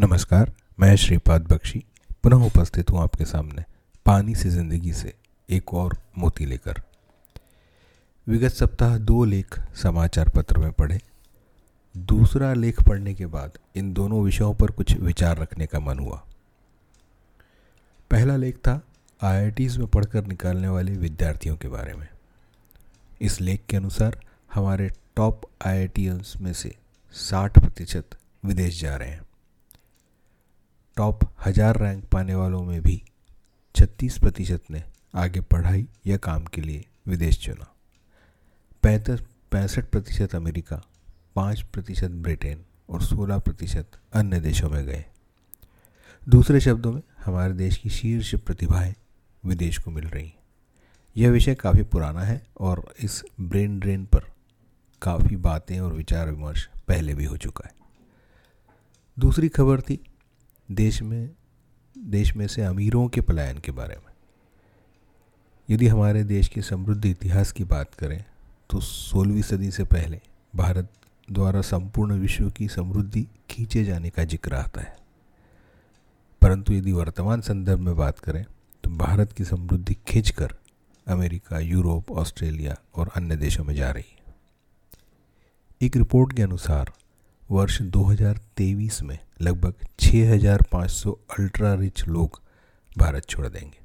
नमस्कार, मैं श्रीपाद बख्शी, पुनः उपस्थित हूँ आपके सामने, पानी से ज़िंदगी से एक और मोती लेकर। विगत सप्ताह दो लेख समाचार पत्र में पढ़े। दूसरा लेख पढ़ने के बाद इन दोनों विषयों पर कुछ विचार रखने का मन हुआ। पहला लेख था, आईआईटीज़ में पढ़कर निकालने वाले विद्यार्थियों के बारे में। इस लेख के अनुसार, हमारे टॉप आई में से 60 प्रतिशत विदेश जा रहे हैं। टॉप हज़ार रैंक पाने वालों में भी 36 प्रतिशत ने आगे पढ़ाई या काम के लिए विदेश चुना। पैंतीस, पैंसठ प्रतिशत अमेरिका, पाँच प्रतिशत ब्रिटेन और सोलह प्रतिशत अन्य देशों में गए। दूसरे शब्दों में, हमारे देश की शीर्ष प्रतिभाएँ विदेश को मिल रही यह विषय काफ़ी पुराना है और इस ब्रेन ड्रेन पर काफ़ी बातें और विचार विमर्श पहले भी हो चुका है। दूसरी खबर थी देश में देश में से अमीरों के पलायन के बारे में। यदि हमारे देश के समृद्ध इतिहास की बात करें तो सोलहवीं सदी से पहले भारत द्वारा संपूर्ण विश्व की समृद्धि खींचे जाने का ज़िक्र आता है। परंतु यदि वर्तमान संदर्भ में बात करें तो भारत की समृद्धि खींचकर अमेरिका, यूरोप, ऑस्ट्रेलिया और अन्य देशों में जा रही है। एक रिपोर्ट के अनुसार वर्ष 2023 में लगभग 6,500 अल्ट्रा रिच लोग भारत छोड़ देंगे।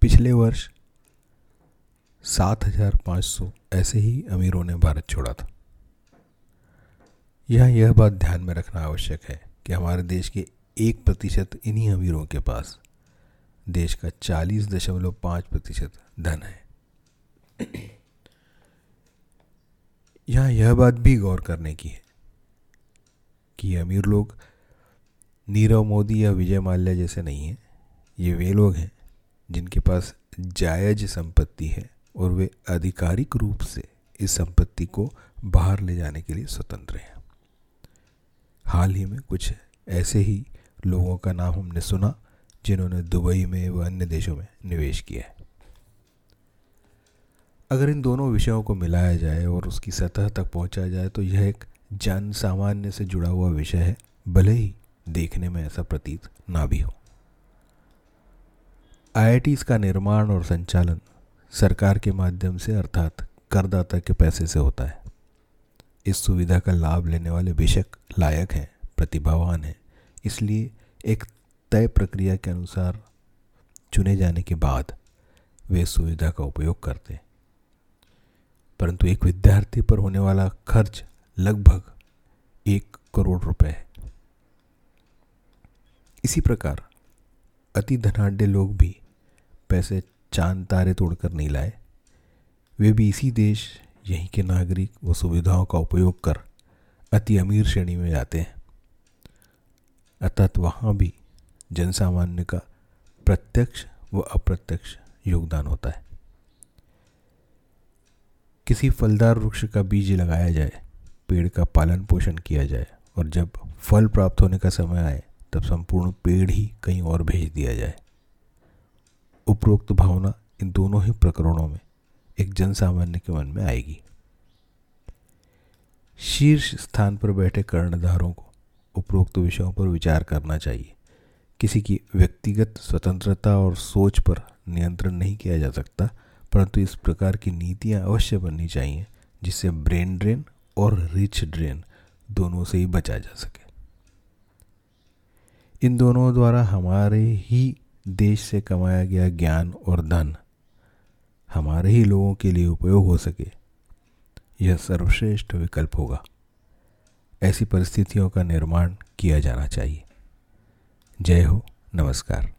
पिछले वर्ष 7,500 ऐसे ही अमीरों ने भारत छोड़ा था। यह यह बात ध्यान में रखना आवश्यक है कि हमारे देश के एक प्रतिशत इन्हीं अमीरों के पास देश का चालीस दशमलव पाँच प्रतिशत धन है। यहाँ यह बात भी गौर करने की है कि अमीर लोग नीरव मोदी या विजय माल्या जैसे नहीं हैं। ये वे लोग हैं जिनके पास जायज़ संपत्ति है और वे आधिकारिक रूप से इस संपत्ति को बाहर ले जाने के लिए स्वतंत्र हैं। हाल ही में कुछ ऐसे ही लोगों का नाम हमने सुना जिन्होंने दुबई में व अन्य देशों में निवेश किया है। अगर इन दोनों विषयों को मिलाया जाए और उसकी सतह तक पहुँचा जाए तो यह एक जन सामान्य से जुड़ा हुआ विषय है। भले ही देखने में ऐसा प्रतीत ना भी हो। आई का निर्माण और संचालन सरकार के माध्यम से, अर्थात करदाता के पैसे से होता है। इस सुविधा का लाभ लेने वाले बेशक लायक हैं, प्रतिभावान हैं। इसलिए एक तय प्रक्रिया के अनुसार चुने जाने के बाद वे सुविधा का उपयोग करते हैं। परंतु एक विद्यार्थी पर होने वाला खर्च लगभग एक करोड़ रुपए है। इसी प्रकार अति धनाढ़ लोग भी पैसे चाँद तारे तोड़कर नहीं लाए। वे भी इसी देश, यहीं के नागरिक व सुविधाओं का उपयोग कर अति अमीर श्रेणी में जाते हैं। अर्थात वहाँ भी जनसामान्य का प्रत्यक्ष व अप्रत्यक्ष योगदान होता है। किसी फलदार वृक्ष का बीज लगाया जाए, पेड़ का पालन पोषण किया जाए और जब फल प्राप्त होने का समय आए, तब संपूर्ण पेड़ ही कहीं और भेज दिया जाए। उपरोक्त भावना इन दोनों ही प्रकरणों में एक जन सामान्य के मन में आएगी। शीर्ष स्थान पर बैठे कर्णधारों को उपरोक्त विषयों पर विचार करना चाहिए। किसी की व्यक्तिगत स्वतंत्रता और सोच पर नियंत्रण नहीं किया जा सकता परंतु इस प्रकार की नीतियाँ अवश्य बननी चाहिए, जिससे ब्रेन ड्रेन और रिच ड्रेन दोनों से ही बचा जा सके। इन दोनों द्वारा हमारे ही देश से कमाया गया ज्ञान और धन हमारे ही लोगों के लिए उपयोग हो सके, यह सर्वश्रेष्ठ विकल्प होगा। ऐसी परिस्थितियों का निर्माण किया जाना चाहिए। जय हो, नमस्कार।